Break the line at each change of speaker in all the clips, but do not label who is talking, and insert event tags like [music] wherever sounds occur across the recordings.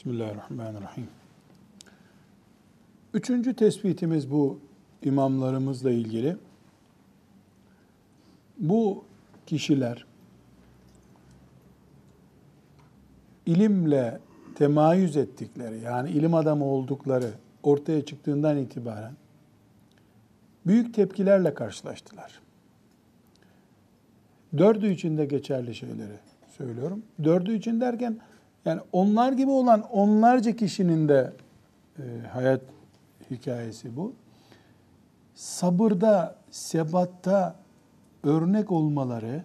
Bismillahirrahmanirrahim. Üçüncü tespitimiz bu imamlarımızla ilgili. Bu kişiler ilimle temayüz ettikleri yani ilim adamı oldukları ortaya çıktığından itibaren büyük tepkilerle karşılaştılar. Dördü için geçerli şeyleri söylüyorum. Dördü için derken yani onlar gibi olan onlarca kişinin de e, hayat hikayesi bu. Sabırda, sebatta örnek olmaları,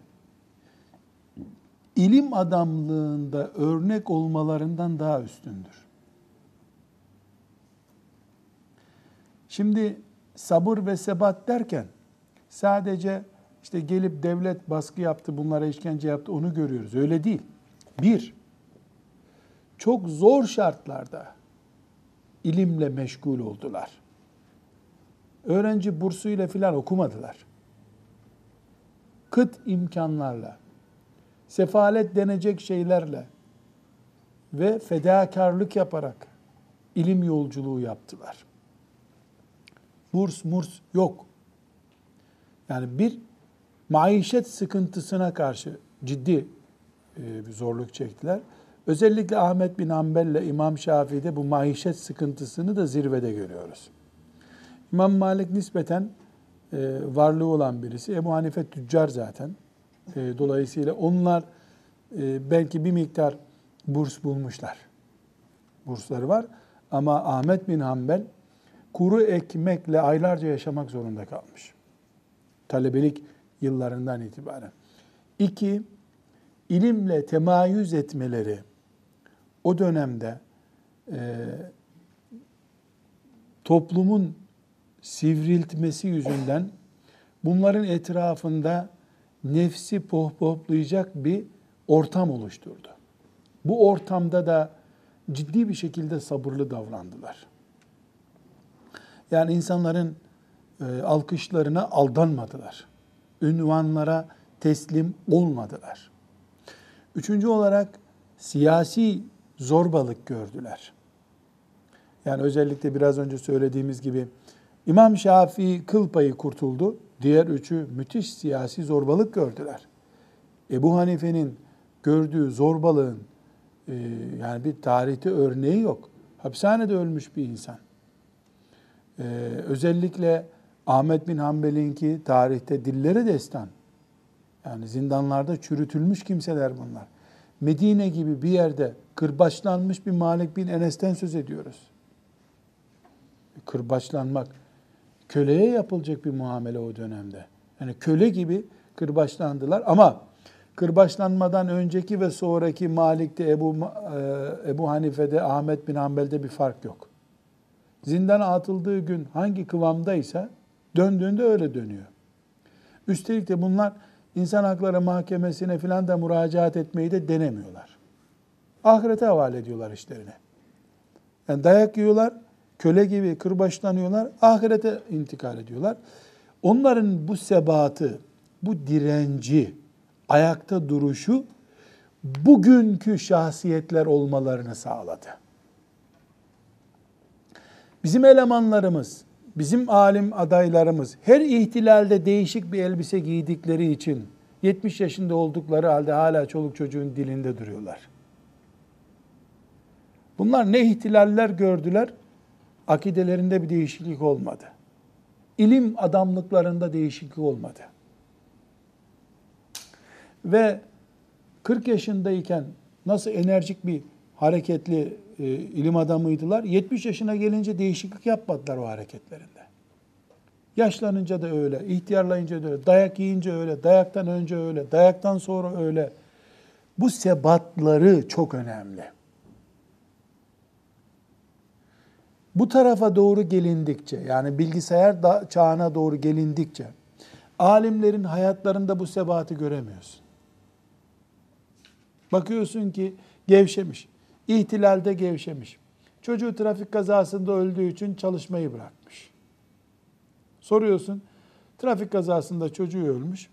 ilim adamlığında örnek olmalarından daha üstündür. Şimdi sabır ve sebat derken sadece işte gelip devlet baskı yaptı, bunlara işkence yaptı onu görüyoruz. Öyle değil. Bir, çok zor şartlarda ilimle meşgul oldular. Öğrenci bursuyla filan okumadılar. Kıt imkanlarla, sefalet denecek şeylerle ve fedakarlık yaparak ilim yolculuğu yaptılar. Burs murs yok. Yani bir maişet sıkıntısına karşı ciddi e, bir zorluk çektiler. Özellikle Ahmet bin Hanbel ile İmam Şafii'de bu maişet sıkıntısını da zirvede görüyoruz. İmam Malik nispeten e, varlığı olan birisi. Ebu Hanife tüccar zaten. E, dolayısıyla onlar e, belki bir miktar burs bulmuşlar. Bursları var. Ama Ahmet bin Hanbel kuru ekmekle aylarca yaşamak zorunda kalmış. Talebelik yıllarından itibaren. İki, ilimle temayüz etmeleri o dönemde e, toplumun sivriltmesi yüzünden bunların etrafında nefsi pohpohlayacak bir ortam oluşturdu. Bu ortamda da ciddi bir şekilde sabırlı davrandılar. Yani insanların e, alkışlarına aldanmadılar. Ünvanlara teslim olmadılar. Üçüncü olarak siyasi zorbalık gördüler. Yani özellikle biraz önce söylediğimiz gibi İmam Şafii kıl payı kurtuldu. Diğer üçü müthiş siyasi zorbalık gördüler. Ebu Hanife'nin gördüğü zorbalığın e, yani bir tarihte örneği yok. Hapishanede ölmüş bir insan. E, özellikle Ahmet bin Hanbel'inki tarihte dilleri destan. Yani zindanlarda çürütülmüş kimseler bunlar. Medine gibi bir yerde kırbaçlanmış bir Malik bin Enes'ten söz ediyoruz. Kırbaçlanmak, köleye yapılacak bir muamele o dönemde. Yani köle gibi kırbaçlandılar ama kırbaçlanmadan önceki ve sonraki Malik'te, Ebu, e, Ebu Hanife'de, Ahmet bin Hanbel'de bir fark yok. Zindana atıldığı gün hangi kıvamdaysa döndüğünde öyle dönüyor. Üstelik de bunlar insan hakları mahkemesine filan da müracaat etmeyi de denemiyorlar. Ahirete havale ediyorlar işlerini. Yani dayak yiyorlar, köle gibi kırbaçlanıyorlar, ahirete intikal ediyorlar. Onların bu sebatı, bu direnci, ayakta duruşu bugünkü şahsiyetler olmalarını sağladı. Bizim elemanlarımız, bizim alim adaylarımız her ihtilalde değişik bir elbise giydikleri için 70 yaşında oldukları halde hala çoluk çocuğun dilinde duruyorlar. Bunlar ne ihtilaller gördüler, akidelerinde bir değişiklik olmadı. İlim adamlıklarında değişiklik olmadı. Ve 40 yaşındayken nasıl enerjik bir hareketli e, ilim adamıydılar. 70 yaşına gelince değişiklik yapmadılar o hareketlerinde. Yaşlanınca da öyle, ihtiyarlayınca da öyle, dayak yiyince öyle, dayaktan önce öyle, dayaktan sonra öyle. Bu sebatları çok önemli. Bu tarafa doğru gelindikçe, yani bilgisayar çağına doğru gelindikçe, alimlerin hayatlarında bu sebatı göremiyorsun. Bakıyorsun ki gevşemiş, ihtilalde gevşemiş. Çocuğu trafik kazasında öldüğü için çalışmayı bırakmış. Soruyorsun, trafik kazasında çocuğu ölmüş,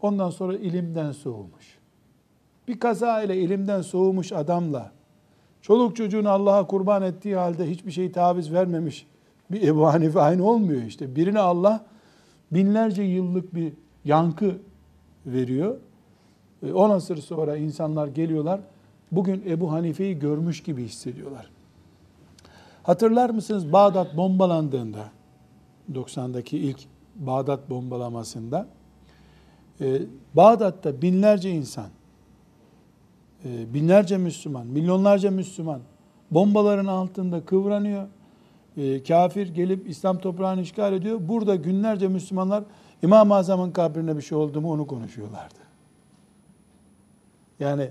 ondan sonra ilimden soğumuş. Bir kaza ile ilimden soğumuş adamla çoluk çocuğunu Allah'a kurban ettiği halde hiçbir şey taviz vermemiş bir Ebu Hanife aynı olmuyor işte. Birine Allah binlerce yıllık bir yankı veriyor. 10 asır sonra insanlar geliyorlar. Bugün Ebu Hanife'yi görmüş gibi hissediyorlar. Hatırlar mısınız Bağdat bombalandığında 90'daki ilk Bağdat bombalamasında e, Bağdat'ta binlerce insan, e, binlerce Müslüman, milyonlarca Müslüman bombaların altında kıvranıyor. E, kafir gelip İslam toprağını işgal ediyor. Burada günlerce Müslümanlar İmam-ı Azam'ın kabrine bir şey oldu mu onu konuşuyorlardı. Yani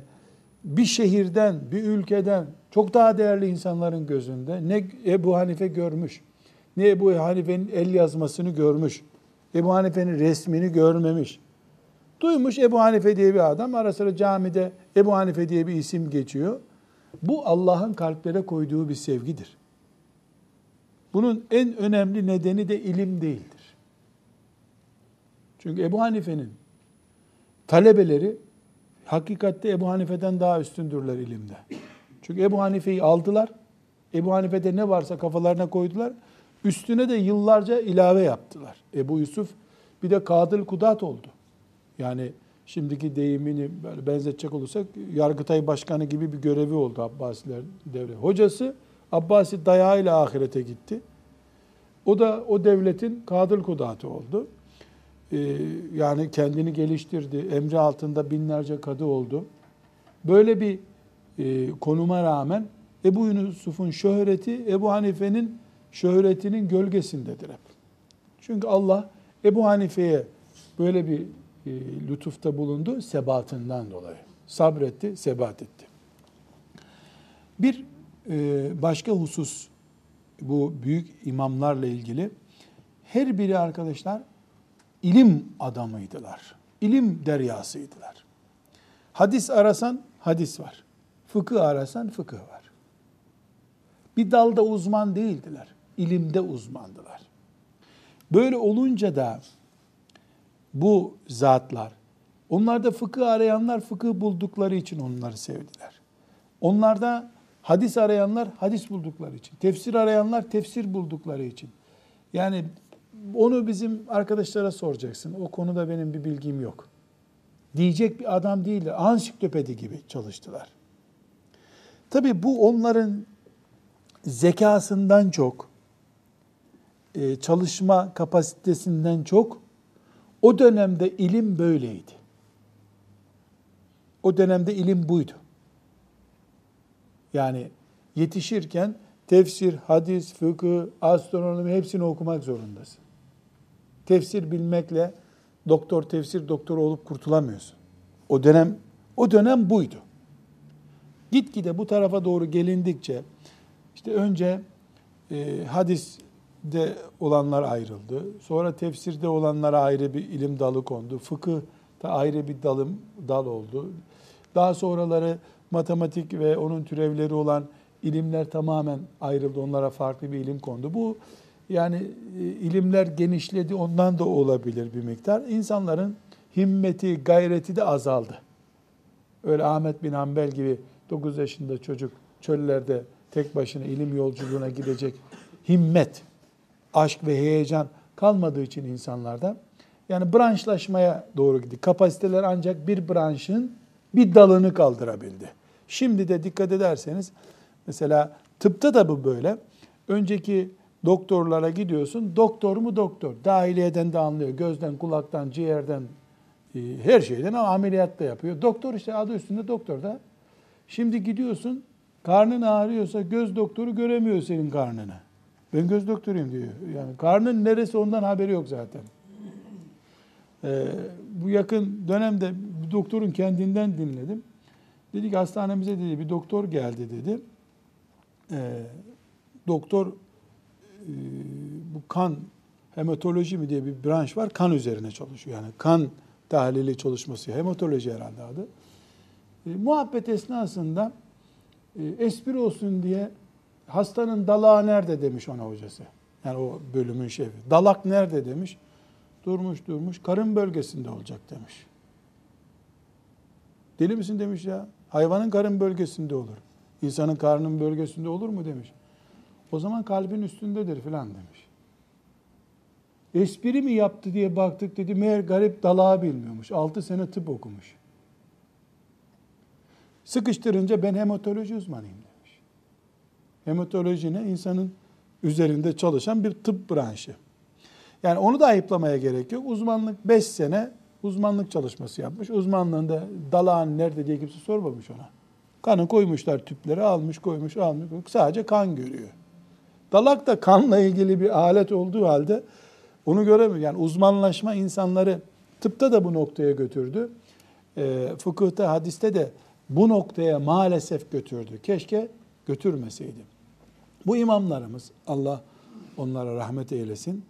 bir şehirden, bir ülkeden çok daha değerli insanların gözünde ne Ebu Hanife görmüş, ne Ebu Hanife'nin el yazmasını görmüş, Ebu Hanife'nin resmini görmemiş. Duymuş Ebu Hanife diye bir adam, ara sıra camide Ebu Hanife diye bir isim geçiyor. Bu Allah'ın kalplere koyduğu bir sevgidir. Bunun en önemli nedeni de ilim değildir. Çünkü Ebu Hanife'nin talebeleri hakikatte Ebu Hanife'den daha üstündürler ilimde. Çünkü Ebu Hanife'yi aldılar. Ebu Hanife'de ne varsa kafalarına koydular. Üstüne de yıllarca ilave yaptılar. Ebu Yusuf bir de Kadıl Kudat oldu. Yani şimdiki deyimini böyle benzetecek olursak Yargıtay Başkanı gibi bir görevi oldu Abbasiler devre. Hocası Abbasi dayağıyla ahirete gitti. O da o devletin Kadıl Kudatı oldu. Ee, yani kendini geliştirdi. Emri altında binlerce kadı oldu. Böyle bir e, konuma rağmen Ebu Yusuf'un şöhreti Ebu Hanife'nin şöhretinin gölgesindedir hep. Çünkü Allah Ebu Hanife'ye böyle bir e, lütufta bulundu sebatından dolayı. Sabretti, sebat etti. Bir e, başka husus bu büyük imamlarla ilgili her biri arkadaşlar ilim adamıydılar. İlim deryasıydılar. Hadis arasan hadis var. Fıkıh arasan fıkıh var. Bir dalda uzman değildiler. İlimde uzmandılar. Böyle olunca da bu zatlar, onlarda fıkıh arayanlar fıkıh buldukları için onları sevdiler. Onlarda hadis arayanlar hadis buldukları için, tefsir arayanlar tefsir buldukları için. Yani onu bizim arkadaşlara soracaksın. O konuda benim bir bilgim yok. Diyecek bir adam değildi. Ansiklopedi gibi çalıştılar. Tabi bu onların zekasından çok, e, çalışma kapasitesinden çok o dönemde ilim böyleydi. O dönemde ilim buydu. Yani yetişirken tefsir, hadis, fıkıh, astronomi hepsini okumak zorundasın. Tefsir bilmekle doktor, tefsir doktoru olup kurtulamıyorsun. O dönem o dönem buydu. Gitgide bu tarafa doğru gelindikçe işte önce e, hadiste olanlar ayrıldı. Sonra tefsirde olanlara ayrı bir ilim dalı kondu. Fıkıh da ayrı bir dalım dal oldu. Daha sonraları matematik ve onun türevleri olan ilimler tamamen ayrıldı. Onlara farklı bir ilim kondu. Bu yani e, ilimler genişledi ondan da olabilir bir miktar. İnsanların himmeti, gayreti de azaldı. Öyle Ahmet bin Hanbel gibi 9 yaşında çocuk çöllerde tek başına ilim yolculuğuna gidecek himmet, aşk ve heyecan kalmadığı için insanlarda yani branşlaşmaya doğru gidiyor. Kapasiteler ancak bir branşın bir dalını kaldırabildi. Şimdi de dikkat ederseniz mesela tıpta da bu böyle. Önceki doktorlara gidiyorsun. Doktor mu doktor? Dahiliyeden de anlıyor. Gözden, kulaktan, ciğerden, e, her şeyden ama ameliyat da yapıyor. Doktor işte adı üstünde doktor da. Şimdi gidiyorsun karnın ağrıyorsa göz doktoru göremiyor senin karnını. Ben göz doktoruyum diyor. Yani karnın neresi ondan haberi yok zaten. Ee, bu yakın dönemde bir doktorun kendinden dinledim. Dedi ki hastanemize dedi bir doktor geldi dedi. Ee, doktor e, bu kan hematoloji mi diye bir branş var. Kan üzerine çalışıyor. Yani kan tahlili çalışması. Hematoloji herhalde adı. E, muhabbet esnasında e, espri olsun diye hastanın dalağı nerede demiş ona hocası. Yani o bölümün şefi. Dalak nerede demiş. Durmuş durmuş. Karın bölgesinde olacak demiş. Deli misin demiş ya. Hayvanın karın bölgesinde olur. İnsanın karnının bölgesinde olur mu demiş. O zaman kalbin üstündedir filan demiş. Espri mi yaptı diye baktık dedi. Meğer garip dalağı bilmiyormuş. 6 sene tıp okumuş. Sıkıştırınca ben hematoloji uzmanıyım. Hematoloji ne? İnsanın üzerinde çalışan bir tıp branşı. Yani onu da ayıplamaya gerek yok. Uzmanlık 5 sene uzmanlık çalışması yapmış. Uzmanlığında dalağın nerede diye kimse sormamış ona. Kanı koymuşlar tüpleri almış koymuş almış. Sadece kan görüyor. Dalak da kanla ilgili bir alet olduğu halde onu göremiyor. Yani uzmanlaşma insanları tıpta da bu noktaya götürdü. E, fıkıhta, hadiste de bu noktaya maalesef götürdü. Keşke götürmeseydi. Bu imamlarımız, Allah onlara rahmet eylesin,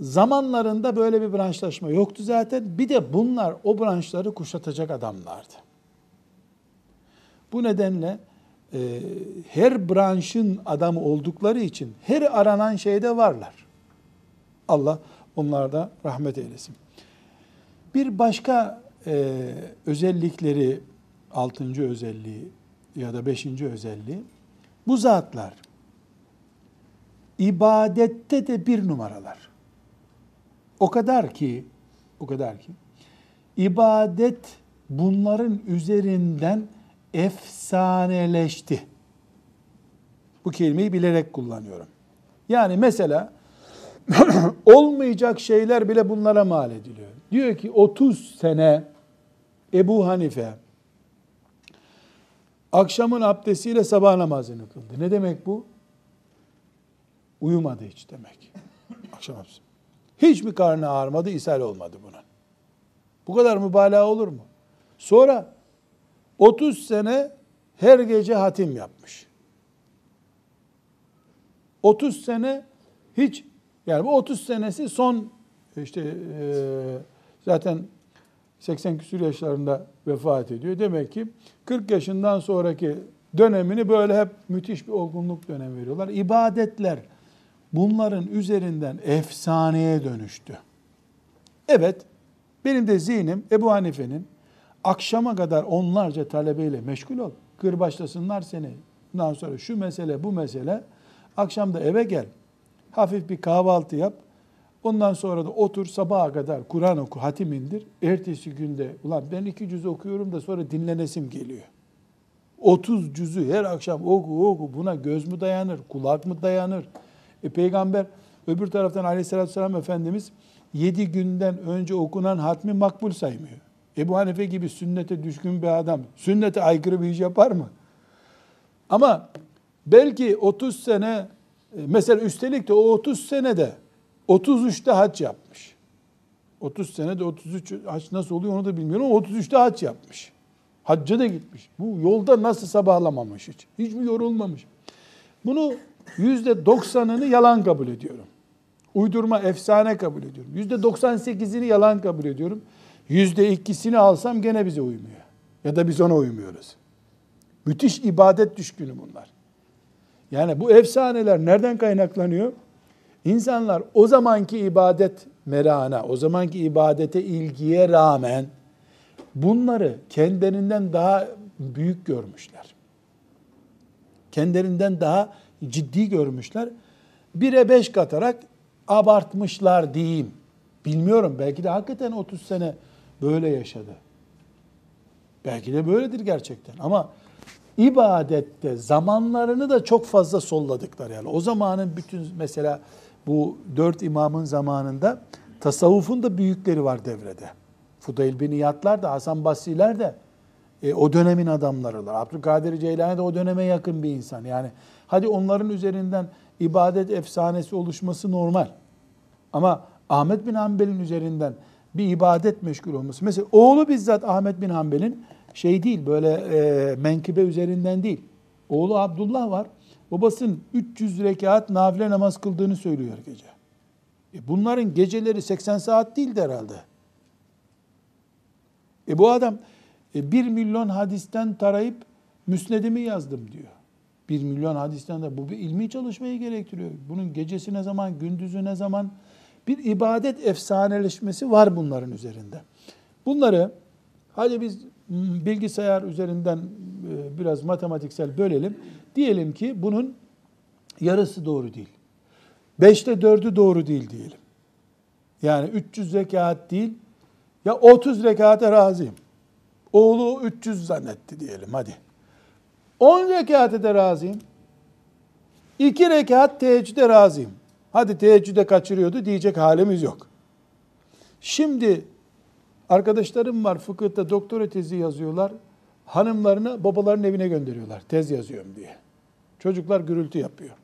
zamanlarında böyle bir branşlaşma yoktu zaten. Bir de bunlar o branşları kuşatacak adamlardı. Bu nedenle e, her branşın adamı oldukları için her aranan şeyde varlar. Allah onlarda rahmet eylesin. Bir başka e, özellikleri, altıncı özelliği ya da beşinci özelliği, bu zatlar ibadette de bir numaralar. O kadar ki, o kadar ki, ibadet bunların üzerinden efsaneleşti. Bu kelimeyi bilerek kullanıyorum. Yani mesela [clears throat] olmayacak şeyler bile bunlara mal ediliyor. Diyor ki 30 sene Ebu Hanife akşamın abdestiyle sabah namazını kıldı. Ne demek bu? Uyumadı hiç demek. Akşam abdesti. Hiç mi karnı ağrımadı, ishal olmadı bunun? Bu kadar mübalağa olur mu? Sonra 30 sene her gece hatim yapmış. 30 sene hiç yani bu 30 senesi son işte e, zaten 80 küsur yaşlarında vefat ediyor. Demek ki 40 yaşından sonraki dönemini böyle hep müthiş bir olgunluk dönemi veriyorlar. İbadetler bunların üzerinden efsaneye dönüştü. Evet, benim de zihnim Ebu Hanife'nin akşama kadar onlarca talebeyle meşgul ol. Kırbaçlasınlar seni. Bundan sonra şu mesele, bu mesele. Akşam da eve gel. Hafif bir kahvaltı yap. Ondan sonra da otur sabaha kadar Kur'an oku, hatim indir. Ertesi günde ulan ben iki cüz okuyorum da sonra dinlenesim geliyor. 30 cüzü her akşam oku oku buna göz mü dayanır, kulak mı dayanır? E, peygamber öbür taraftan aleyhissalatü vesselam Efendimiz yedi günden önce okunan hatmi makbul saymıyor. Ebu Hanife gibi sünnete düşkün bir adam sünnete aykırı bir iş yapar mı? Ama belki 30 sene e, mesela üstelik de o 30 senede 33'te hac yapmış. 30 senede 33 hac nasıl oluyor onu da bilmiyorum ama 33'te hac yapmış. Hacca da gitmiş. Bu yolda nasıl sabahlamamış hiç. Hiç mi yorulmamış? Bunu yüzde doksanını yalan kabul ediyorum. Uydurma, efsane kabul ediyorum. Yüzde doksan sekizini yalan kabul ediyorum. Yüzde ikisini alsam gene bize uymuyor. Ya da biz ona uymuyoruz. Müthiş ibadet düşkünü bunlar. Yani bu efsaneler nereden kaynaklanıyor? İnsanlar o zamanki ibadet merana, o zamanki ibadete ilgiye rağmen bunları kendilerinden daha büyük görmüşler. Kendilerinden daha ciddi görmüşler. Bire beş katarak abartmışlar diyeyim. Bilmiyorum belki de hakikaten 30 sene böyle yaşadı. Belki de böyledir gerçekten ama ibadette zamanlarını da çok fazla solladıklar yani. O zamanın bütün mesela bu dört imamın zamanında tasavvufun da büyükleri var devrede. Fudayl bin İyadlar da Hasan Basri'ler de e, o dönemin adamlarılar. Abdülkadir Ceylani de o döneme yakın bir insan. Yani hadi onların üzerinden ibadet efsanesi oluşması normal. Ama Ahmet bin Hanbel'in üzerinden bir ibadet meşgul olması. Mesela oğlu bizzat Ahmet bin Hanbel'in şey değil böyle e, menkıbe üzerinden değil. Oğlu Abdullah var. Babasının 300 rekat nafile namaz kıldığını söylüyor gece. E bunların geceleri 80 saat değildi herhalde. E bu adam 1 milyon hadisten tarayıp müsnedimi yazdım diyor. 1 milyon hadisten de bu bir ilmi çalışmayı gerektiriyor. Bunun gecesi ne zaman, gündüzü ne zaman bir ibadet efsaneleşmesi var bunların üzerinde. Bunları hadi biz bilgisayar üzerinden e, biraz matematiksel bölelim. Diyelim ki bunun yarısı doğru değil. Beşte dördü doğru değil diyelim. Yani 300 rekat değil, ya 30 rekata razıyım. Oğlu 300 zannetti diyelim hadi. 10 rekate de razıyım. 2 rekat teheccüde razıyım. Hadi teheccüde kaçırıyordu diyecek halimiz yok. Şimdi arkadaşlarım var fıkıhta doktora tezi yazıyorlar. Hanımlarını babaların evine gönderiyorlar tez yazıyorum diye. Çocuklar gürültü yapıyor.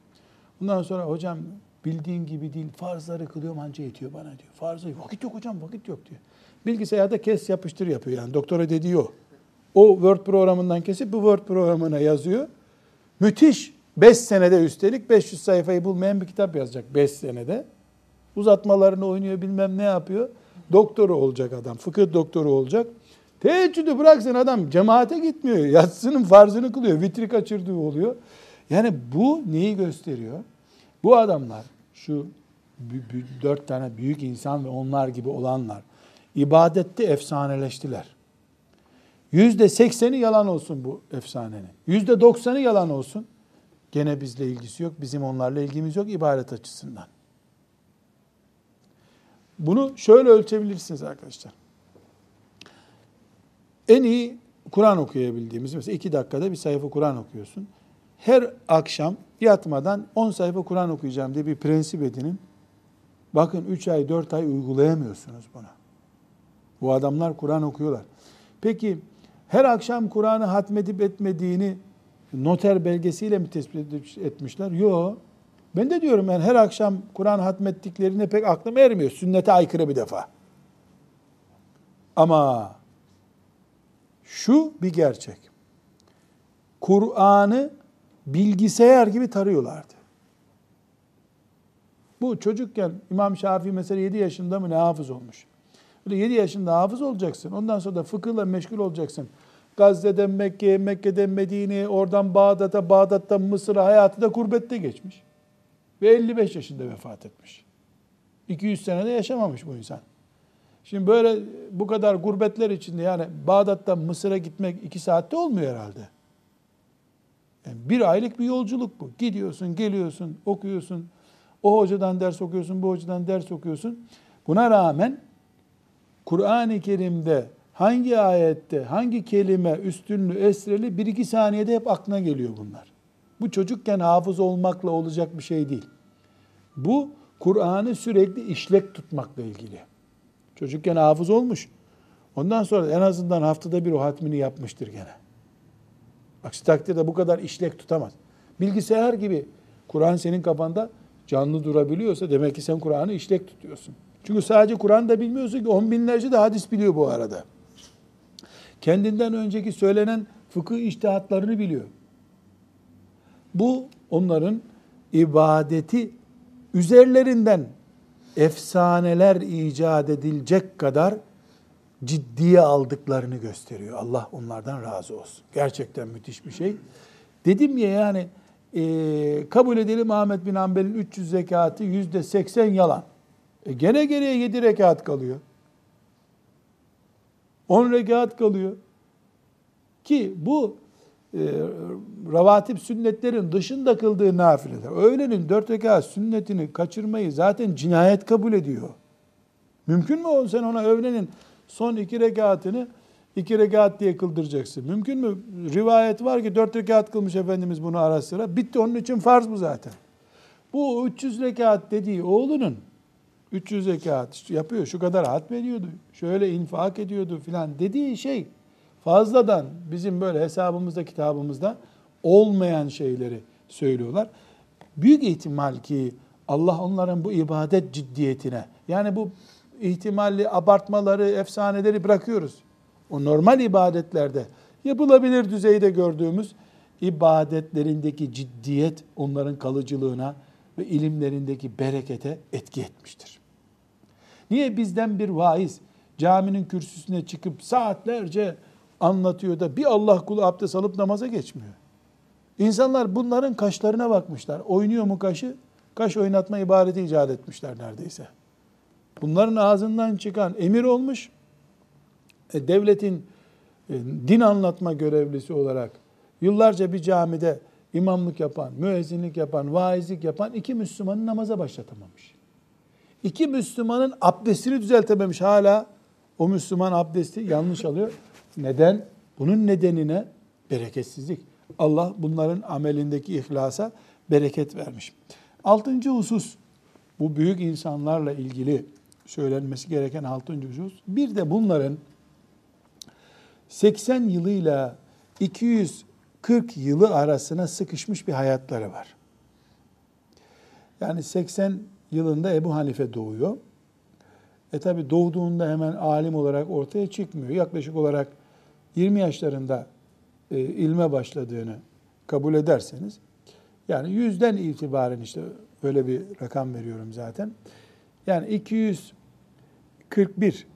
Bundan sonra hocam bildiğin gibi değil farzları kılıyorum anca yetiyor bana diyor. Farzı vakit yok hocam vakit yok diyor. Bilgisayarda kes yapıştır yapıyor yani doktora dediği o. O Word programından kesip bu Word programına yazıyor. Müthiş 5 senede üstelik 500 sayfayı bulmayan bir kitap yazacak 5 senede. Uzatmalarını oynuyor bilmem ne yapıyor. Doktoru olacak adam. Fıkıh doktoru olacak. Teheccüdü bıraksın adam cemaate gitmiyor. Yatsının farzını kılıyor. Vitri kaçırdığı oluyor. Yani bu neyi gösteriyor? Bu adamlar şu dört tane büyük insan ve onlar gibi olanlar ibadette efsaneleştiler. Yüzde sekseni yalan olsun bu efsanenin. Yüzde doksanı yalan olsun. Gene bizle ilgisi yok. Bizim onlarla ilgimiz yok ibadet açısından. Bunu şöyle ölçebilirsiniz arkadaşlar. En iyi Kur'an okuyabildiğimiz, mesela iki dakikada bir sayfa Kur'an okuyorsun. Her akşam yatmadan 10 sayfa Kur'an okuyacağım diye bir prensip edinin. Bakın 3 ay 4 ay uygulayamıyorsunuz bunu. Bu adamlar Kur'an okuyorlar. Peki her akşam Kur'an'ı hatmedip etmediğini noter belgesiyle mi tespit etmişler? Yok. Ben de diyorum yani her akşam Kur'an hatmettiklerine pek aklım ermiyor. Sünnete aykırı bir defa. Ama şu bir gerçek. Kur'an'ı bilgisayar gibi tarıyorlardı. Bu çocukken İmam Şafii mesela 7 yaşında mı ne hafız olmuş. Böyle 7 yaşında hafız olacaksın. Ondan sonra da fıkıhla meşgul olacaksın. Gazze'den Mekke'ye, Mekke'den Medine'ye, oradan Bağdat'a, Bağdat'tan Mısır'a hayatı da kurbette geçmiş. Ve 55 yaşında vefat etmiş. 200 senede yaşamamış bu insan. Şimdi böyle bu kadar gurbetler içinde yani Bağdat'tan Mısır'a gitmek iki saatte olmuyor herhalde. Yani bir aylık bir yolculuk bu. Gidiyorsun, geliyorsun, okuyorsun. O hocadan ders okuyorsun, bu hocadan ders okuyorsun. Buna rağmen Kur'an-ı Kerim'de hangi ayette, hangi kelime üstünlü, esreli bir iki saniyede hep aklına geliyor bunlar. Bu çocukken hafız olmakla olacak bir şey değil. Bu Kur'an'ı sürekli işlek tutmakla ilgili. Çocukken hafız olmuş. Ondan sonra en azından haftada bir o hatmini yapmıştır gene. Aksi takdirde bu kadar işlek tutamaz. Bilgisayar gibi Kur'an senin kafanda canlı durabiliyorsa demek ki sen Kur'an'ı işlek tutuyorsun. Çünkü sadece Kur'an da bilmiyorsun ki on binlerce de hadis biliyor bu arada. Kendinden önceki söylenen fıkıh iştihatlarını biliyor. Bu onların ibadeti üzerlerinden efsaneler icat edilecek kadar ciddiye aldıklarını gösteriyor. Allah onlardan razı olsun. Gerçekten müthiş bir şey. Dedim ya yani e, kabul edelim Ahmet bin Hanbel'in 300 zekatı yüzde 80 yalan. E gene geriye 7 rekat kalıyor. 10 rekat kalıyor. Ki bu e, ravatip sünnetlerin dışında kıldığı nafileler. Öğlenin 4 rekat sünnetini kaçırmayı zaten cinayet kabul ediyor. Mümkün mü sen ona öğlenin son iki rekatını iki rekat diye kıldıracaksın. Mümkün mü? Rivayet var ki dört rekat kılmış Efendimiz bunu ara sıra. Bitti onun için farz bu zaten. Bu 300 rekat dediği oğlunun 300 rekat yapıyor, şu kadar hatmediyordu, şöyle infak ediyordu filan dediği şey fazladan bizim böyle hesabımızda, kitabımızda olmayan şeyleri söylüyorlar. Büyük ihtimal ki Allah onların bu ibadet ciddiyetine, yani bu ihtimalli abartmaları, efsaneleri bırakıyoruz. O normal ibadetlerde yapılabilir düzeyde gördüğümüz ibadetlerindeki ciddiyet onların kalıcılığına ve ilimlerindeki berekete etki etmiştir. Niye bizden bir vaiz caminin kürsüsüne çıkıp saatlerce anlatıyor da bir Allah kulu abdest alıp namaza geçmiyor? İnsanlar bunların kaşlarına bakmışlar. Oynuyor mu kaşı? Kaş oynatma ibareti icat etmişler neredeyse. Bunların ağzından çıkan emir olmuş. E, devletin e, din anlatma görevlisi olarak Yıllarca bir camide imamlık yapan, müezzinlik yapan, vaizlik yapan iki Müslümanı namaza başlatamamış. İki Müslümanın abdestini düzeltememiş hala o Müslüman abdesti yanlış alıyor. Neden? Bunun nedenine bereketsizlik. Allah bunların amelindeki ihlasa bereket vermiş. Altıncı husus, bu büyük insanlarla ilgili söylenmesi gereken altıncı husus. Bir de bunların 80 yılıyla 240 yılı arasına sıkışmış bir hayatları var. Yani 80 yılında Ebu Hanife doğuyor. E tabi doğduğunda hemen alim olarak ortaya çıkmıyor. Yaklaşık olarak 20 yaşlarında e, ilme başladığını kabul ederseniz yani yüzden itibaren işte öyle bir rakam veriyorum zaten. Yani 241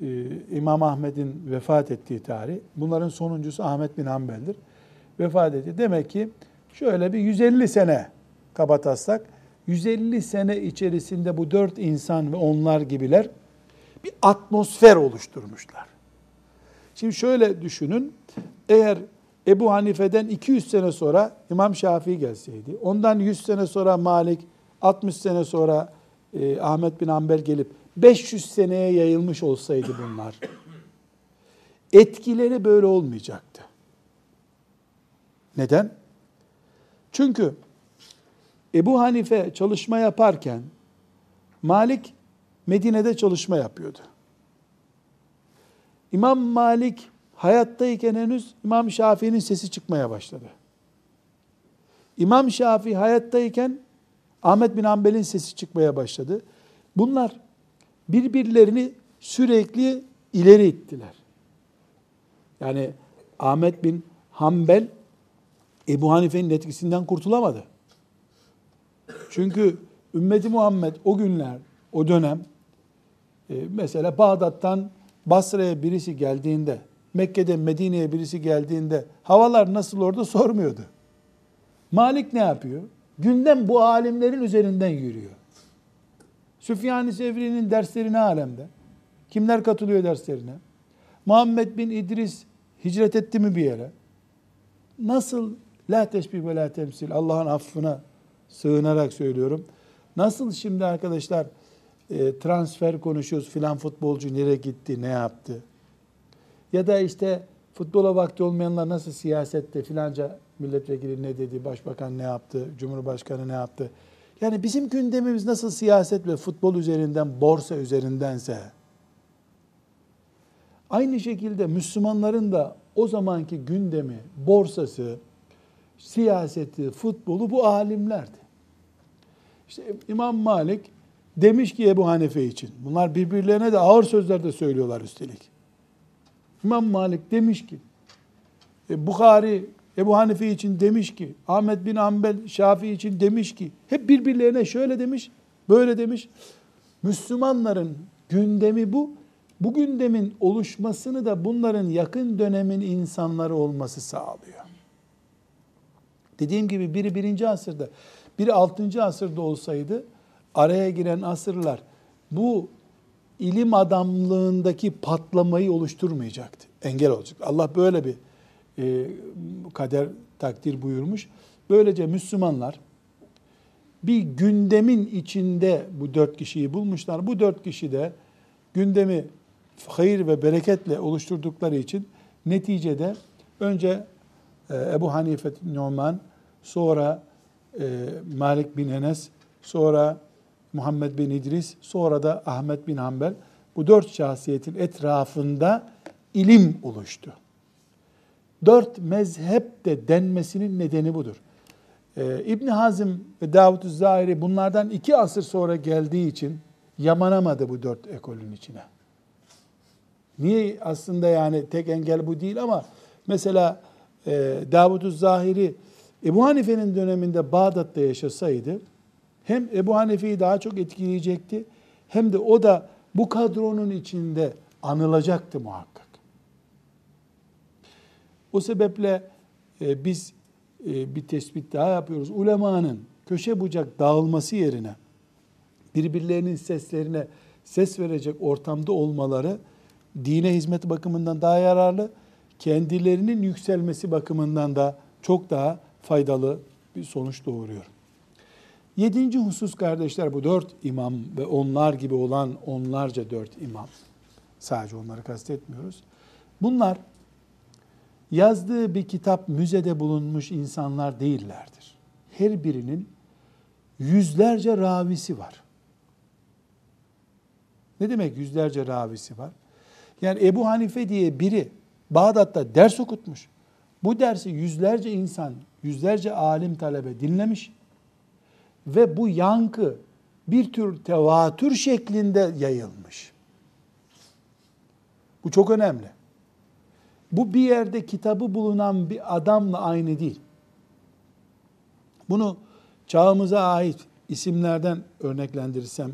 e, İmam Ahmet'in vefat ettiği tarih. Bunların sonuncusu Ahmet bin Hanbel'dir. Vefat etti. Demek ki şöyle bir 150 sene kabataslak 150 sene içerisinde bu dört insan ve onlar gibiler bir atmosfer oluşturmuşlar. Şimdi şöyle düşünün. Eğer Ebu Hanife'den 200 sene sonra İmam Şafii gelseydi, ondan 100 sene sonra Malik, 60 sene sonra e, Ahmet bin Hanbel gelip 500 seneye yayılmış olsaydı bunlar, [clears throat] etkileri böyle olmayacaktı. Neden? Çünkü Ebu Hanife çalışma yaparken Malik Medine'de çalışma yapıyordu. İmam Malik hayattayken henüz İmam Şafii'nin sesi çıkmaya başladı. İmam Şafii hayattayken Ahmet bin Hanbel'in sesi çıkmaya başladı. Bunlar birbirlerini sürekli ileri ittiler. Yani Ahmet bin Hanbel Ebu Hanife'nin etkisinden kurtulamadı. Çünkü ümmeti Muhammed o günler, o dönem e, mesela Bağdat'tan Basra'ya birisi geldiğinde, Mekke'de Medine'ye birisi geldiğinde havalar nasıl orada sormuyordu. Malik ne yapıyor? Gündem bu alimlerin üzerinden yürüyor. Süfyan-ı Sevri'nin dersleri ne alemde? Kimler katılıyor derslerine? Muhammed bin İdris hicret etti mi bir yere? Nasıl la teşbih ve la temsil Allah'ın affına sığınarak söylüyorum. Nasıl şimdi arkadaşlar e, transfer konuşuyoruz filan futbolcu nereye gitti ne yaptı? Ya da işte futbola vakti olmayanlar nasıl siyasette filanca milletvekili ne dedi, başbakan ne yaptı, cumhurbaşkanı ne yaptı? Yani bizim gündemimiz nasıl siyaset ve futbol üzerinden, borsa üzerindense, aynı şekilde Müslümanların da o zamanki gündemi, borsası, siyaseti, futbolu bu alimlerdi. İşte İmam Malik demiş ki Ebu Hanife için, bunlar birbirlerine de ağır sözler de söylüyorlar üstelik. İmam Malik demiş ki, e, Bukhari Ebu Hanife için demiş ki, Ahmet bin Ambel Şafii için demiş ki, hep birbirlerine şöyle demiş, böyle demiş. Müslümanların gündemi bu. Bu gündemin oluşmasını da bunların yakın dönemin insanları olması sağlıyor. Dediğim gibi biri birinci asırda, biri altıncı asırda olsaydı araya giren asırlar bu ilim adamlığındaki patlamayı oluşturmayacaktı. Engel olacak. Allah böyle bir e, kader takdir buyurmuş. Böylece Müslümanlar bir gündemin içinde bu dört kişiyi bulmuşlar. Bu dört kişi de gündemi hayır ve bereketle oluşturdukları için neticede önce e, Ebu Hanife Numan, sonra e, Malik bin Enes, sonra Muhammed bin İdris, sonra da Ahmet bin Hanbel bu dört şahsiyetin etrafında ilim oluştu. Dört mezhep de denmesinin nedeni budur. Ee, İbni Hazım ve Davud-u Zahiri bunlardan iki asır sonra geldiği için yamanamadı bu dört ekolün içine. Niye aslında yani tek engel bu değil ama mesela e, Davud-u Zahiri Ebu Hanife'nin döneminde Bağdat'ta yaşasaydı hem Ebu Hanife'yi daha çok etkileyecekti hem de o da bu kadronun içinde anılacaktı muhakkak. O sebeple e, biz e, bir tespit daha yapıyoruz. Ulemanın köşe bucak dağılması yerine birbirlerinin seslerine ses verecek ortamda olmaları dine hizmet bakımından daha yararlı. kendilerinin yükselmesi bakımından da çok daha faydalı bir sonuç doğuruyor. Yedinci husus kardeşler bu dört imam ve onlar gibi olan onlarca dört imam. Sadece onları kastetmiyoruz. Bunlar yazdığı bir kitap müzede bulunmuş insanlar değillerdir. Her birinin yüzlerce ravisi var. Ne demek yüzlerce ravisi var? Yani Ebu Hanife diye biri Bağdat'ta ders okutmuş. Bu dersi yüzlerce insan, yüzlerce alim talebe dinlemiş ve bu yankı bir tür tevatür şeklinde yayılmış. Bu çok önemli. Bu bir yerde kitabı bulunan bir adamla aynı değil. Bunu çağımıza ait isimlerden örneklendirirsem,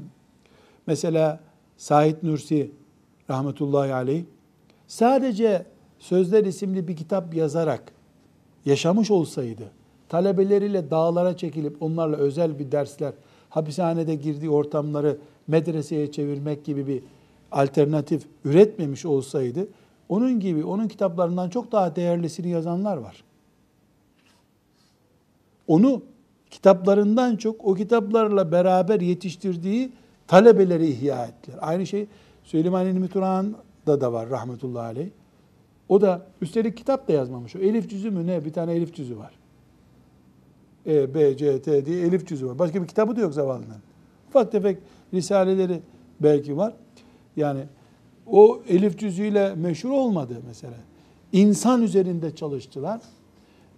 mesela Said Nursi rahmetullahi aleyh sadece Sözler isimli bir kitap yazarak yaşamış olsaydı, talebeleriyle dağlara çekilip onlarla özel bir dersler, hapishanede girdiği ortamları medreseye çevirmek gibi bir alternatif üretmemiş olsaydı, onun gibi, onun kitaplarından çok daha değerlisini yazanlar var. Onu kitaplarından çok o kitaplarla beraber yetiştirdiği talebeleri ihya ettiler. Aynı şey Süleyman İlmi Turan'da da var rahmetullahi aleyh. O da üstelik kitap da yazmamış. O elif cüzü mü ne? Bir tane elif cüzü var. E, B, C, T diye elif cüzü var. Başka bir kitabı da yok zavallının. Ufak tefek risaleleri belki var. Yani o elif cüzüyle meşhur olmadı mesela. İnsan üzerinde çalıştılar.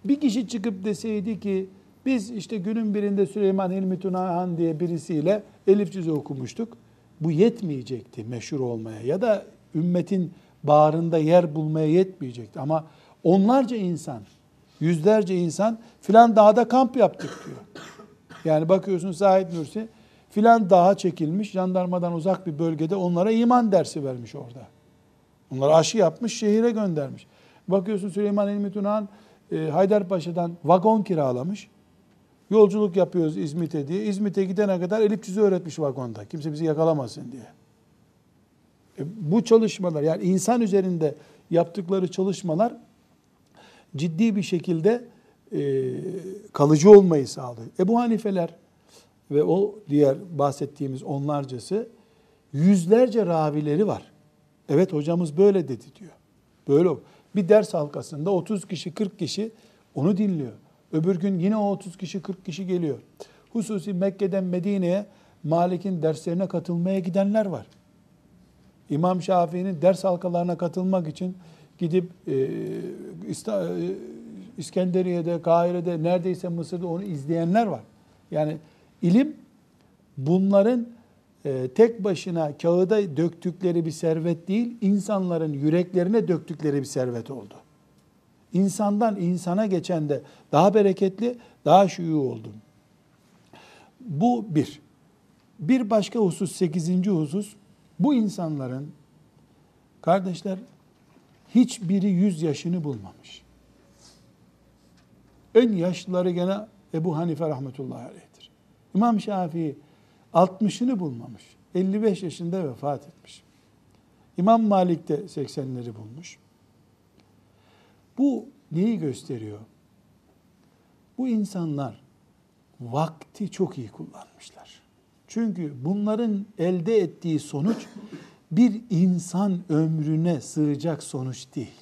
Bir kişi çıkıp deseydi ki biz işte günün birinde Süleyman Hilmi Tunahan diye birisiyle elif cüzü okumuştuk. Bu yetmeyecekti meşhur olmaya ya da ümmetin bağrında yer bulmaya yetmeyecekti. Ama onlarca insan, yüzlerce insan filan dağda kamp yaptık diyor. Yani bakıyorsun Said Nursi filan dağa çekilmiş, jandarmadan uzak bir bölgede onlara iman dersi vermiş orada. Onlara aşı yapmış, şehire göndermiş. Bakıyorsun Süleyman İlmi Tunahan e, Haydarpaşa'dan vagon kiralamış. Yolculuk yapıyoruz İzmit'e diye. İzmit'e gidene kadar elip cüzü öğretmiş vagonda. Kimse bizi yakalamasın diye. E, bu çalışmalar yani insan üzerinde yaptıkları çalışmalar ciddi bir şekilde e, kalıcı olmayı sağlıyor. Ebu Hanifeler ve o diğer bahsettiğimiz onlarcası yüzlerce ravileri var. Evet hocamız böyle dedi diyor. Böyle bir ders halkasında 30 kişi 40 kişi onu dinliyor. Öbür gün yine o 30 kişi 40 kişi geliyor. Hususi Mekke'den Medine'ye Malik'in derslerine katılmaya gidenler var. İmam Şafii'nin ders halkalarına katılmak için gidip e, e, İskenderiye'de, Kahire'de, neredeyse Mısır'da onu izleyenler var. Yani ilim bunların e, tek başına kağıda döktükleri bir servet değil, insanların yüreklerine döktükleri bir servet oldu. İnsandan insana geçen de daha bereketli, daha şuyu oldu. Bu bir. Bir başka husus, sekizinci husus, bu insanların kardeşler hiçbiri yüz yaşını bulmamış. En yaşlıları gene Ebu Hanife rahmetullahi aleyhtir. İmam Şafii 60'ını bulmamış. 55 yaşında vefat etmiş. İmam Malik de 80'leri bulmuş. Bu neyi gösteriyor? Bu insanlar vakti çok iyi kullanmışlar. Çünkü bunların elde ettiği sonuç bir insan ömrüne sığacak sonuç değil.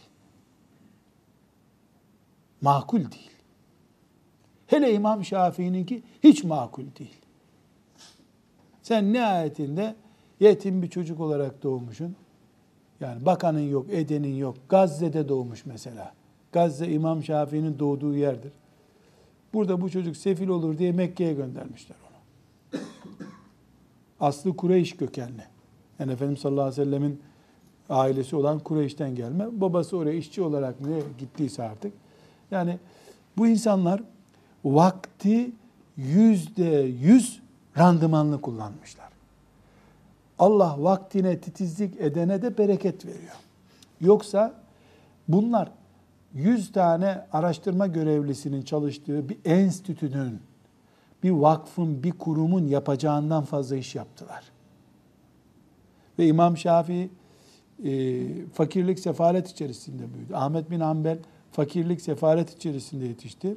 Makul değil. Hele İmam Şafii'ninki hiç makul değil. Sen nihayetinde yetim bir çocuk olarak doğmuşsun. Yani bakanın yok, edenin yok. Gazze'de doğmuş mesela. Gazze İmam Şafii'nin doğduğu yerdir. Burada bu çocuk sefil olur diye Mekke'ye göndermişler onu. Aslı Kureyş kökenli. Yani Efendimiz sallallahu aleyhi ve sellemin ailesi olan Kureyş'ten gelme. Babası oraya işçi olarak mı gittiyse artık. Yani bu insanlar vakti yüzde yüz randımanlı kullanmışlar. Allah vaktine titizlik edene de bereket veriyor. Yoksa bunlar yüz tane araştırma görevlisinin çalıştığı bir enstitünün bir vakfın, bir kurumun yapacağından fazla iş yaptılar. Ve İmam Şafii e, fakirlik, sefalet içerisinde büyüdü. Ahmet bin Hanbel fakirlik, sefalet içerisinde yetişti.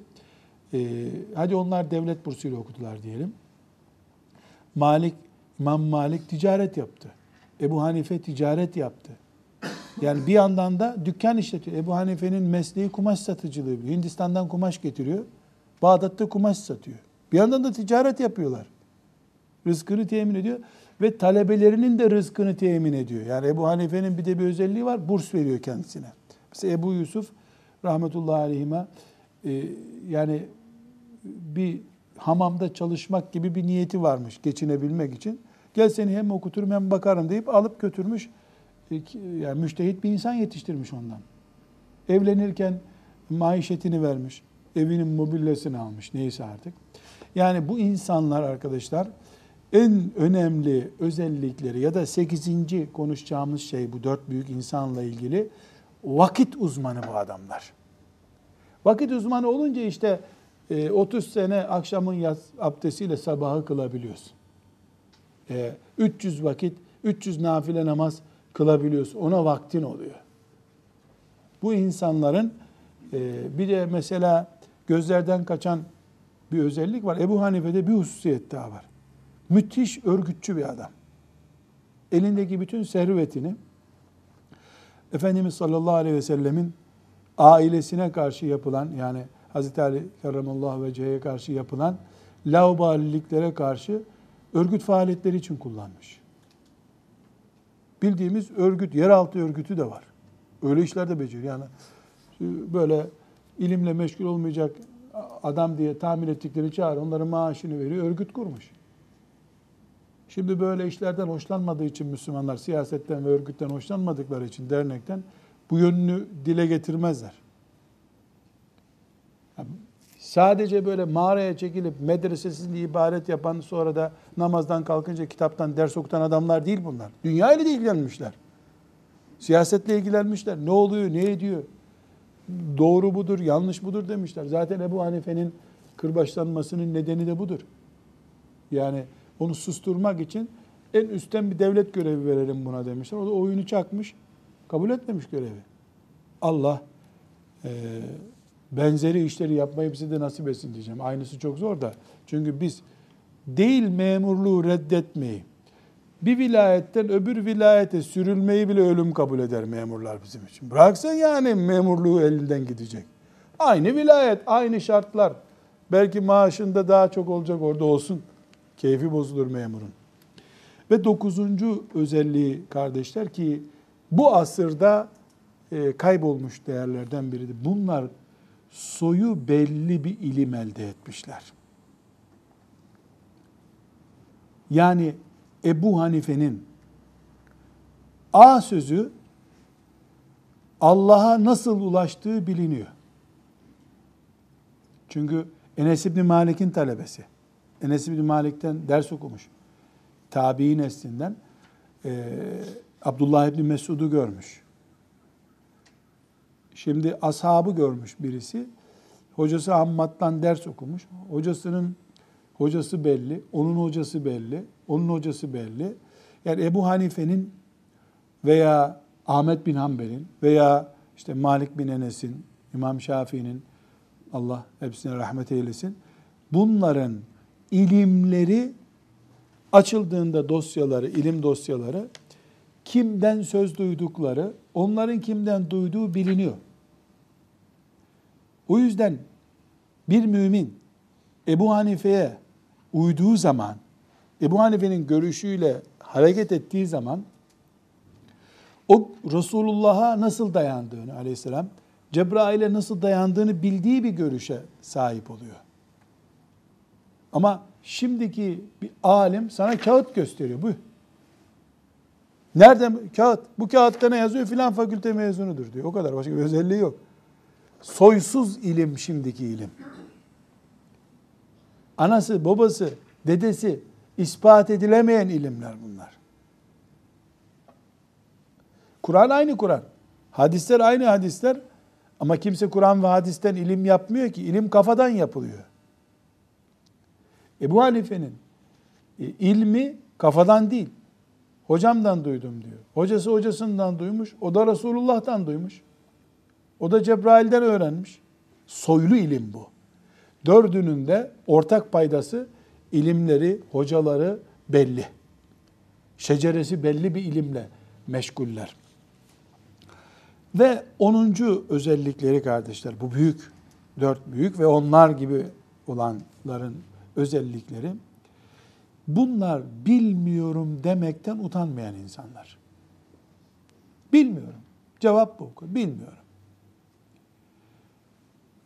E, hadi onlar devlet bursuyla okudular diyelim. Malik, İmam Malik ticaret yaptı. Ebu Hanife ticaret yaptı. Yani bir yandan da dükkan işletiyor. Ebu Hanife'nin mesleği kumaş satıcılığı. Hindistan'dan kumaş getiriyor. Bağdat'ta kumaş satıyor. Bir yandan da ticaret yapıyorlar. Rızkını temin ediyor ve talebelerinin de rızkını temin ediyor. Yani Ebu Hanife'nin bir de bir özelliği var. Burs veriyor kendisine. Mesela Ebu Yusuf rahmetullahi aleyhime e, yani bir hamamda çalışmak gibi bir niyeti varmış geçinebilmek için. Gel seni hem okuturum hem bakarım deyip alıp götürmüş. E, yani müştehit bir insan yetiştirmiş ondan. Evlenirken maişetini vermiş. Evinin mobilyasını almış neyse artık. Yani bu insanlar arkadaşlar en önemli özellikleri ya da sekizinci konuşacağımız şey bu dört büyük insanla ilgili vakit uzmanı bu adamlar. Vakit uzmanı olunca işte 30 e, sene akşamın yaz abdestiyle sabahı kılabiliyorsun. 300 e, vakit, 300 nafile namaz kılabiliyorsun. Ona vaktin oluyor. Bu insanların e, bir de mesela gözlerden kaçan bir özellik var. Ebu Hanife'de bir hususiyet daha var. Müthiş örgütçü bir adam. Elindeki bütün servetini Efendimiz sallallahu aleyhi ve sellemin ailesine karşı yapılan yani Hazreti Ali kerramallahu vecehe karşı yapılan laubaliliklere karşı örgüt faaliyetleri için kullanmış. Bildiğimiz örgüt, yeraltı örgütü de var. Öyle işler de beceriyor. Yani böyle ilimle meşgul olmayacak adam diye tahmin ettikleri çağır, onların maaşını veriyor, örgüt kurmuş. Şimdi böyle işlerden hoşlanmadığı için Müslümanlar siyasetten ve örgütten hoşlanmadıkları için dernekten bu yönünü dile getirmezler. Sadece böyle mağaraya çekilip medresesinde ibaret yapan sonra da namazdan kalkınca kitaptan ders okutan adamlar değil bunlar. Dünya ile ilgilenmişler. Siyasetle ilgilenmişler. Ne oluyor, ne ediyor? Doğru budur, yanlış budur demişler. Zaten Ebu Hanife'nin kırbaçlanmasının nedeni de budur. Yani onu susturmak için en üstten bir devlet görevi verelim buna demişler. O da oyunu çakmış, kabul etmemiş görevi. Allah e, benzeri işleri yapmayı bize de nasip etsin diyeceğim. Aynısı çok zor da. Çünkü biz değil memurluğu reddetmeyi, bir vilayetten öbür vilayete sürülmeyi bile ölüm kabul eder memurlar bizim için. Bıraksın yani memurluğu elinden gidecek. Aynı vilayet, aynı şartlar. Belki maaşında daha çok olacak orada olsun. Keyfi bozulur memurun. Ve dokuzuncu özelliği kardeşler ki bu asırda e, kaybolmuş değerlerden biridir. Bunlar soyu belli bir ilim elde etmişler. Yani Ebu Hanife'nin A sözü Allah'a nasıl ulaştığı biliniyor. Çünkü Enes İbni Malik'in talebesi. Enes İbni Malik'ten ders okumuş. Tabi'in neslinden. Ee, Abdullah İbni Mesud'u görmüş. Şimdi ashabı görmüş birisi. Hocası Hammad'dan ders okumuş. Hocasının hocası belli, onun hocası belli, onun hocası belli. Yani Ebu Hanife'nin veya Ahmet bin Hanbel'in veya işte Malik bin Enes'in, İmam Şafii'nin Allah hepsine rahmet eylesin. Bunların ilimleri açıldığında dosyaları, ilim dosyaları kimden söz duydukları, onların kimden duyduğu biliniyor. O yüzden bir mümin Ebu Hanife'ye uyduğu zaman, Ebu Hanife'nin görüşüyle hareket ettiği zaman o Resulullah'a nasıl dayandığını aleyhisselam, Cebrail'e nasıl dayandığını bildiği bir görüşe sahip oluyor. Ama şimdiki bir alim sana kağıt gösteriyor. Bu. Nerede kağıt? Bu kağıtta ne yazıyor? Filan fakülte mezunudur diyor. O kadar. Başka bir özelliği yok. Soysuz ilim şimdiki ilim. Anası, babası, dedesi ispat edilemeyen ilimler bunlar. Kur'an aynı Kur'an. Hadisler aynı hadisler. Ama kimse Kur'an ve hadisten ilim yapmıyor ki. İlim kafadan yapılıyor. Ebu Hanife'nin e, ilmi kafadan değil. Hocamdan duydum diyor. Hocası hocasından duymuş. O da Resulullah'tan duymuş. O da Cebrail'den öğrenmiş. Soylu ilim bu. Dördünün de ortak paydası ilimleri, hocaları belli. Şeceresi belli bir ilimle meşguller. Ve onuncu özellikleri kardeşler, bu büyük, dört büyük ve onlar gibi olanların özellikleri, bunlar bilmiyorum demekten utanmayan insanlar. Bilmiyorum. Cevap bu. Bilmiyorum.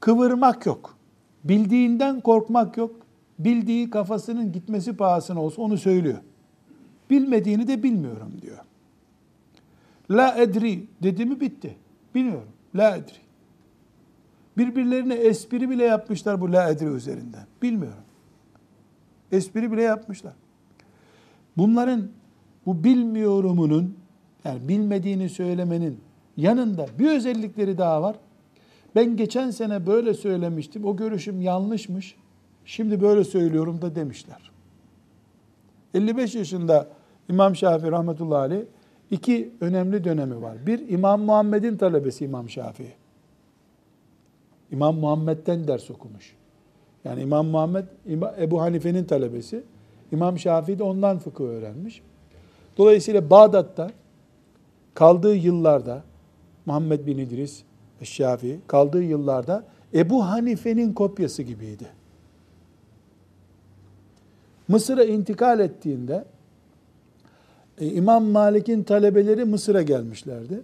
Kıvırmak yok. Bildiğinden korkmak yok. Bildiği kafasının gitmesi pahasına olsa onu söylüyor. Bilmediğini de bilmiyorum diyor. La edri dedi mi bitti. Bilmiyorum. La edri. Birbirlerine espri bile yapmışlar bu la edri üzerinden. Bilmiyorum. Espri bile yapmışlar. Bunların bu bilmiyorumunun yani bilmediğini söylemenin yanında bir özellikleri daha var. Ben geçen sene böyle söylemiştim. O görüşüm yanlışmış. Şimdi böyle söylüyorum da demişler. 55 yaşında İmam Şafii rahmetullahi aleyh iki önemli dönemi var. Bir İmam Muhammed'in talebesi İmam Şafii. İmam Muhammed'den ders okumuş. Yani İmam Muhammed Ebu Hanife'nin talebesi. İmam Şafii de ondan fıkıh öğrenmiş. Dolayısıyla Bağdat'ta kaldığı yıllarda Muhammed bin İdris Şafii kaldığı yıllarda Ebu Hanife'nin kopyası gibiydi. Mısır'a intikal ettiğinde e, İmam Malik'in talebeleri Mısır'a gelmişlerdi.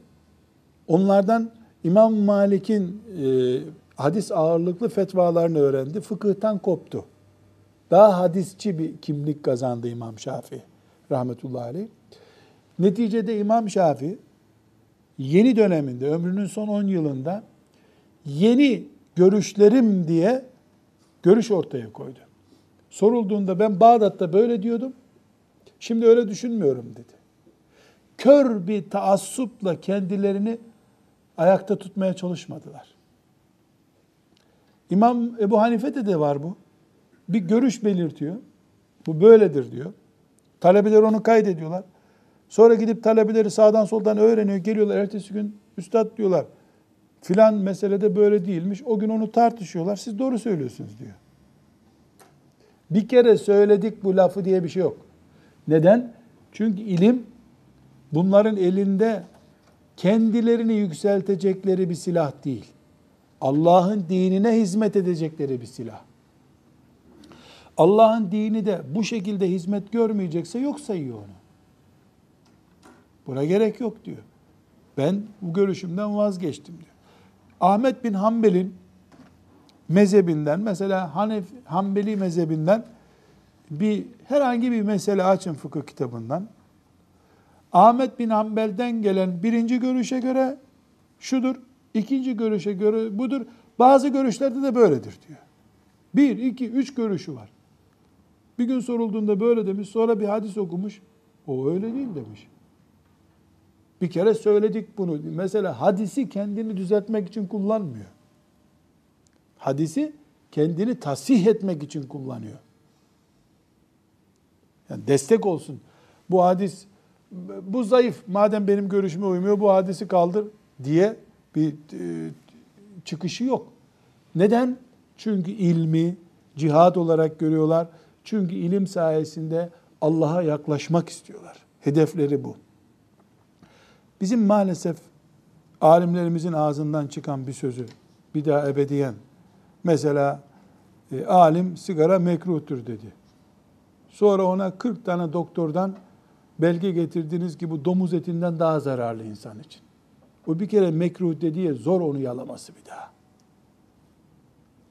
Onlardan İmam Malik'in e, hadis ağırlıklı fetvalarını öğrendi. Fıkıhtan koptu. Daha hadisçi bir kimlik kazandı İmam Şafii rahmetullahi aleyh. Neticede İmam Şafii yeni döneminde, ömrünün son 10 yılında yeni görüşlerim diye görüş ortaya koydu. Sorulduğunda ben Bağdat'ta böyle diyordum, şimdi öyle düşünmüyorum dedi. Kör bir taassupla kendilerini ayakta tutmaya çalışmadılar. İmam Ebu Hanife'de de var bu. Bir görüş belirtiyor. Bu böyledir diyor. Talebeler onu kaydediyorlar. Sonra gidip talebeleri sağdan soldan öğreniyor. Geliyorlar ertesi gün üstad diyorlar. Filan meselede böyle değilmiş. O gün onu tartışıyorlar. Siz doğru söylüyorsunuz diyor. Bir kere söyledik bu lafı diye bir şey yok. Neden? Çünkü ilim bunların elinde kendilerini yükseltecekleri bir silah değil. Allah'ın dinine hizmet edecekleri bir silah. Allah'ın dini de bu şekilde hizmet görmeyecekse yok sayıyor onu. Buna gerek yok diyor. Ben bu görüşümden vazgeçtim diyor. Ahmet bin Hanbel'in mezhebinden mesela Hanef, Hanbeli mezhebinden bir herhangi bir mesele açın fıkıh kitabından. Ahmet bin Hanbel'den gelen birinci görüşe göre şudur, ikinci görüşe göre budur. Bazı görüşlerde de böyledir diyor. Bir, iki, üç görüşü var. Bir gün sorulduğunda böyle demiş, sonra bir hadis okumuş. O öyle değil demiş. Bir kere söyledik bunu. Mesela hadisi kendini düzeltmek için kullanmıyor. Hadisi kendini tasih etmek için kullanıyor. Yani destek olsun. Bu hadis bu zayıf. Madem benim görüşüme uymuyor bu hadisi kaldır diye bir e, çıkışı yok. Neden? Çünkü ilmi cihad olarak görüyorlar. Çünkü ilim sayesinde Allah'a yaklaşmak istiyorlar. Hedefleri bu. Bizim maalesef alimlerimizin ağzından çıkan bir sözü bir daha ebediyen mesela e, alim sigara mekruhtur dedi. Sonra ona 40 tane doktordan belge getirdiniz ki bu domuz etinden daha zararlı insan için. O bir kere mekruh dediği zor onu yalaması bir daha.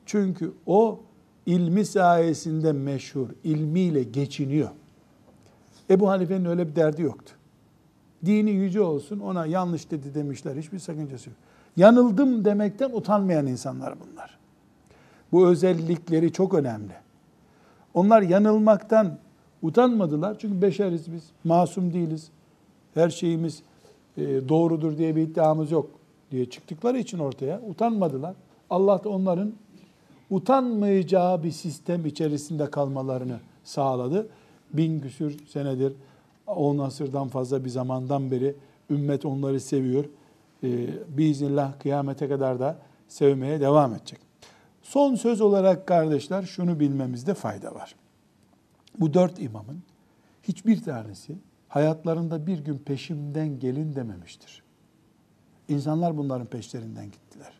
Çünkü o ilmi sayesinde meşhur, ilmiyle geçiniyor. Ebu Hanife'nin öyle bir derdi yoktu. Dini yüce olsun ona yanlış dedi demişler. Hiçbir sakıncası yok. Yanıldım demekten utanmayan insanlar bunlar. Bu özellikleri çok önemli. Onlar yanılmaktan utanmadılar. Çünkü beşeriz biz. Masum değiliz. Her şeyimiz doğrudur diye bir iddiamız yok diye çıktıkları için ortaya utanmadılar. Allah da onların utanmayacağı bir sistem içerisinde kalmalarını sağladı. Bin küsür senedir 10 asırdan fazla bir zamandan beri ümmet onları seviyor. Ee, biiznillah kıyamete kadar da sevmeye devam edecek. Son söz olarak kardeşler şunu bilmemizde fayda var. Bu dört imamın hiçbir tanesi hayatlarında bir gün peşimden gelin dememiştir. İnsanlar bunların peşlerinden gittiler.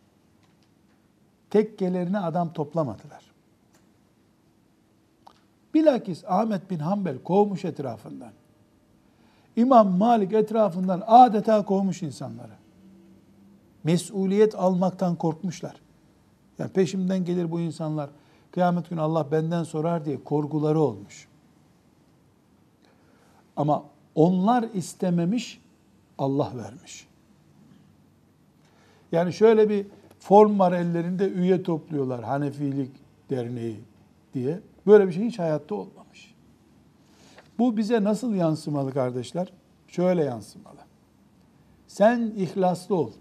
Tekkelerine adam toplamadılar. Bilakis Ahmet bin Hanbel kovmuş etrafından. İmam Malik etrafından adeta kovmuş insanları. Mesuliyet almaktan korkmuşlar. Yani peşimden gelir bu insanlar. Kıyamet günü Allah benden sorar diye korkuları olmuş. Ama onlar istememiş, Allah vermiş. Yani şöyle bir form var ellerinde üye topluyorlar Hanefilik Derneği diye. Böyle bir şey hiç hayatta olmamış. Bu bize nasıl yansımalı kardeşler? Şöyle yansımalı. Sen ihlaslı ol.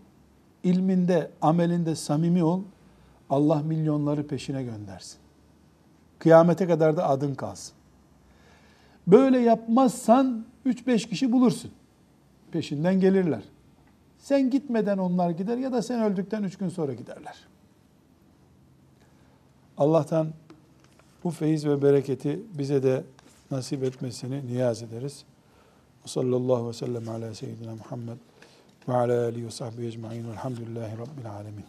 ilminde, amelinde samimi ol. Allah milyonları peşine göndersin. Kıyamete kadar da adın kalsın. Böyle yapmazsan 3-5 kişi bulursun. Peşinden gelirler. Sen gitmeden onlar gider ya da sen öldükten 3 gün sonra giderler. Allah'tan bu feyiz ve bereketi bize de nasip etmesini niyaz ederiz. Sallallahu ve sellem ala seyyidina Muhammed ve ala alihi ve sahbihi ecma'in velhamdülillahi rabbil alemin.